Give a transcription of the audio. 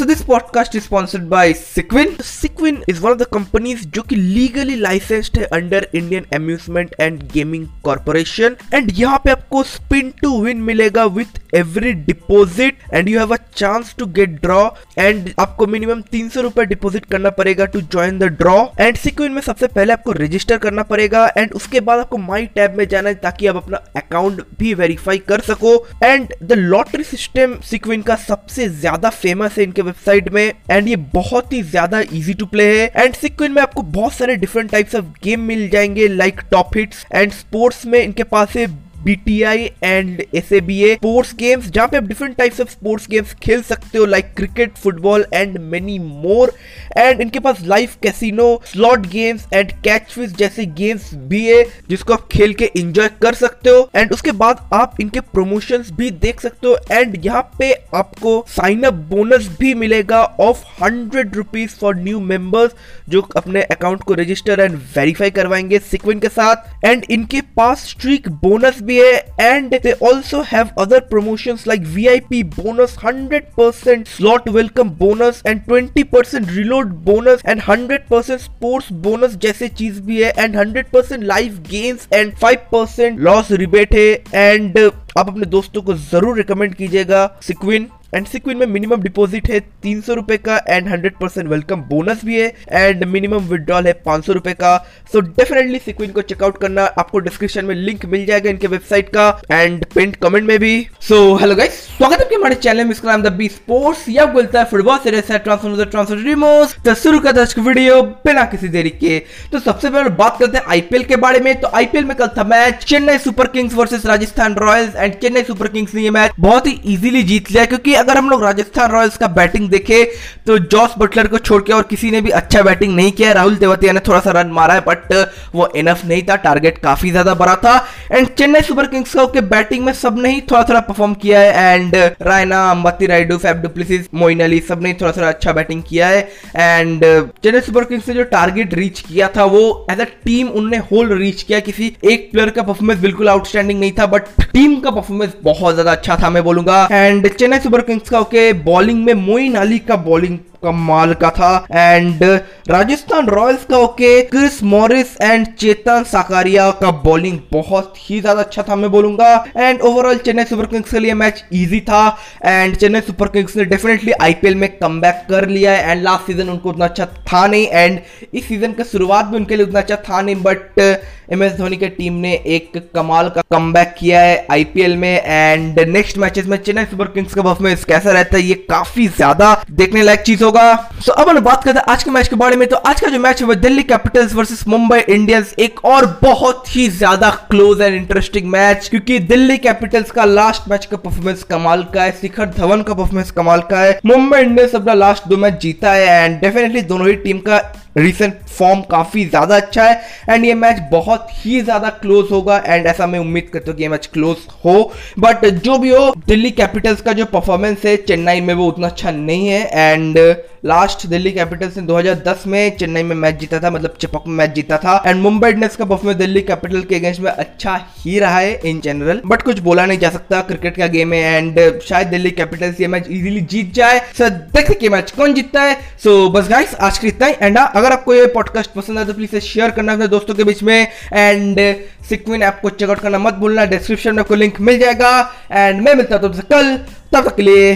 So this podcast is sponsored by Sequin. Sequin is one of the companies जो कि legally licensed है under Indian Amusement and Gaming Corporation and यहाँ पे आपको spin to win मिलेगा with every deposit and you have a chance to get draw and आपको minimum तीन सौ रुपए डिपोजिट करना पड़ेगा to join the draw and Sequin में सबसे पहले आपको रजिस्टर करना पड़ेगा एंड उसके बाद आपको माई टैब में जाना है ताकि आप अपना अकाउंट भी वेरीफाई कर सको and the lottery system Sequin का सबसे ज़्यादा फ़ेमस है इनके वेबसाइट में एंड ये बहुत ही ज़्यादा इजी टू प्ले है। एंड सिक्विन में आपको बहुत सारे डिफरेंट टाइप्स ऑफ़ गेम मिल जाएँगे like top hits and sports में इनके पास है BTI and S sports games जहाँ पे आप different types of sports games खेल सकते हो like cricket football and many more and इनके पास live casino slot games and catch जैसे गेम्स भी है, जिसको आप खेल के एंजॉय कर सकते हो. एंड उसके बाद आप इनके प्रमोशंस भी देख सकते हो. एंड यहाँ पे आपको साइन अप बोनस भी मिलेगा of hundred rupees for new members जो अपने अकाउंट को रजिस्टर एंड वेरीफाई करवाएँगे सिक्विन के साथ. एंड इनके पास स्ट्रीक बोनस भी है and they also have other promotions like VIP bonus 100% slot welcome bonus and 20% reload bonus and 100% sports bonus जैसे चीज़ भी है and 100% live games and five percent loss rebate है एंड आप अपने दोस्तों को ज़रूर रिकमेंड कीजिएगा। सिक्विन एंड सिक्विन में मिनिमम डिपॉजिट है तीन सौ रुपए का and hundred percent welcome bonus भी है एंड मिनिमम विड्रॉल है पाँच सौ रुपए का। सो डेफिनेटली सिक्विन को चेकआउट करना, आपको डिस्क्रिप्शन में लिंक मिल जाएगा इनके वेबसाइट का एंड पिंट कमेंट में भी। सो हेलो गाइस स्वागत है हमारे चैनल में, इसका नाम बी स्पोर्ट्स या बोलता है फुटबॉल सीरीज़ है ट्रांसफ़र ट्रांसफ़र रिमोस तो शुरू का दर्शक वीडियो बिना किसी देरी के। तो सबसे पहले बात करते हैं आईपीएल के बारे में। तो आईपीएल में कल था match, Chennai Super Kings versus Rajasthan Royals and Chennai Super Kings ने ये मैच बहुत ही इजीली जीत लिया, क्योंकि अगर हम लोग राजस्थान रॉयल्स का बैटिंग देखे तो जॉस बटलर को छोड़ के और किसी ने भी अच्छा बैटिंग नहीं किया, राहुल तेवतिया ने थोड़ा सा रन मारा है बट वो इनफ नहीं था टारगेट काफ़ी ज़्यादा बड़ा था एंड चेन्नई सुपर किंग्स का बैटिंग में सबने ही थोड़ा थोड़ा परफॉर्म किया है and Raina, Ambati Rayudu Faf du Plessis, Moeen Ali सबने थोड़ा थोड़ा अच्छा बैटिंग किया है एंड चेन्नई सुपर किंग्स ने जो टारगेट रीच किया था, वो एज अ टीम उनने होल रीच किया, किसी एक प्लेयर का परफॉर्मेंस बिल्कुल आउटस्टैंडिंग नहीं था बट टीम का परफॉर्मेंस बहुत ज़्यादा अच्छा था, मैं बोलूँगा एंड चेन्नई सुपर किंग्स का ओके बॉलिंग में मोइन अली का बॉलिंग कमाल का था। एंड राजस्थान रॉयल्स का okay Chris Morris and Chetan Sakariya का बॉलिंग बहुत ही ज़्यादा अच्छा था, मैं बोलूँगा। And overall Chennai Super Kings के लिए मैच इजी था। एंड चेन्नई सुपर किंग्स ने डेफिनेटली आईपीएल में कम कर लिया है। एंड लास्ट सीज़न उनको उतना अच्छा था नहीं। एंड इस सीज़न के शुरुआत में उनके लिए उतना अच्छा था नहीं बट एम एस धोनी के टीम ने एक कमाल का कम किया है आईपीएल में। एंड नेक्स्ट मैचेस में चेन्नई सुपर किंग्स का परफॉर्मेंस कैसा रहता है, ये काफ़ी ज़्यादा देखने लायक चीज़ होगा। तो अब हम बात करते हैं आज के मैच के बारे में। तो आज का जो मैच है वो Delhi Capitals versus Mumbai Indians एक और बहुत ही ज़्यादा क्लोज एंड इंटरेस्टिंग मैच क्योंकि दिल्ली कैपिटल्स का लास्ट मैच का परफॉर्मेंस कमाल का है, शिखर धवन का परफॉर्मेंस कमाल का है। मुंबई इंडियंस अपना लास्ट दो मैच जीता है एंड डेफिनेटली दोनों ही टीम का रिसेंट फॉर्म काफ़ी ज़्यादा अच्छा है एंड ये मैच बहुत ही ज़्यादा क्लोज होगा एंड ऐसा मैं उम्मीद करता हूँ कि ये मैच क्लोज हो। बट जो भी हो दिल्ली कैपिटल्स का जो परफॉर्मेंस है चेन्नई में वो उतना अच्छा नहीं है एंड लास्ट दिल्ली कैपिटल्स ने 2010 में चेन्नई में मैच जीता था मतलब चिपक में मैच जीता था। एंड मुंबई इंडियंस का परफॉर्मेंस दिल्ली कैपिटल के अगेंस्ट में अच्छा ही रहा है इन जनरल बट कुछ बोला नहीं जा सकता क्रिकेट का गेम है एंड शायद दिल्ली कैपिटल्स ये मैच इजीली जीत जाए। सो देखते कि मैच कौन जीतता है। सो बस गाइस आज के इतना ही। एंड अगर आपको ये पॉडकास्ट पसंद आए तो प्लीज़ शेयर करना अपने दोस्तों के बीच में। एंड सिक्विन ऐप को चेकआउट करना मत भूलना। डिस्क्रिप्शन में आपको लिंक मिल जाएगा। एंड मैं मिलता हूँ तुमसे कल, तब तक के लिए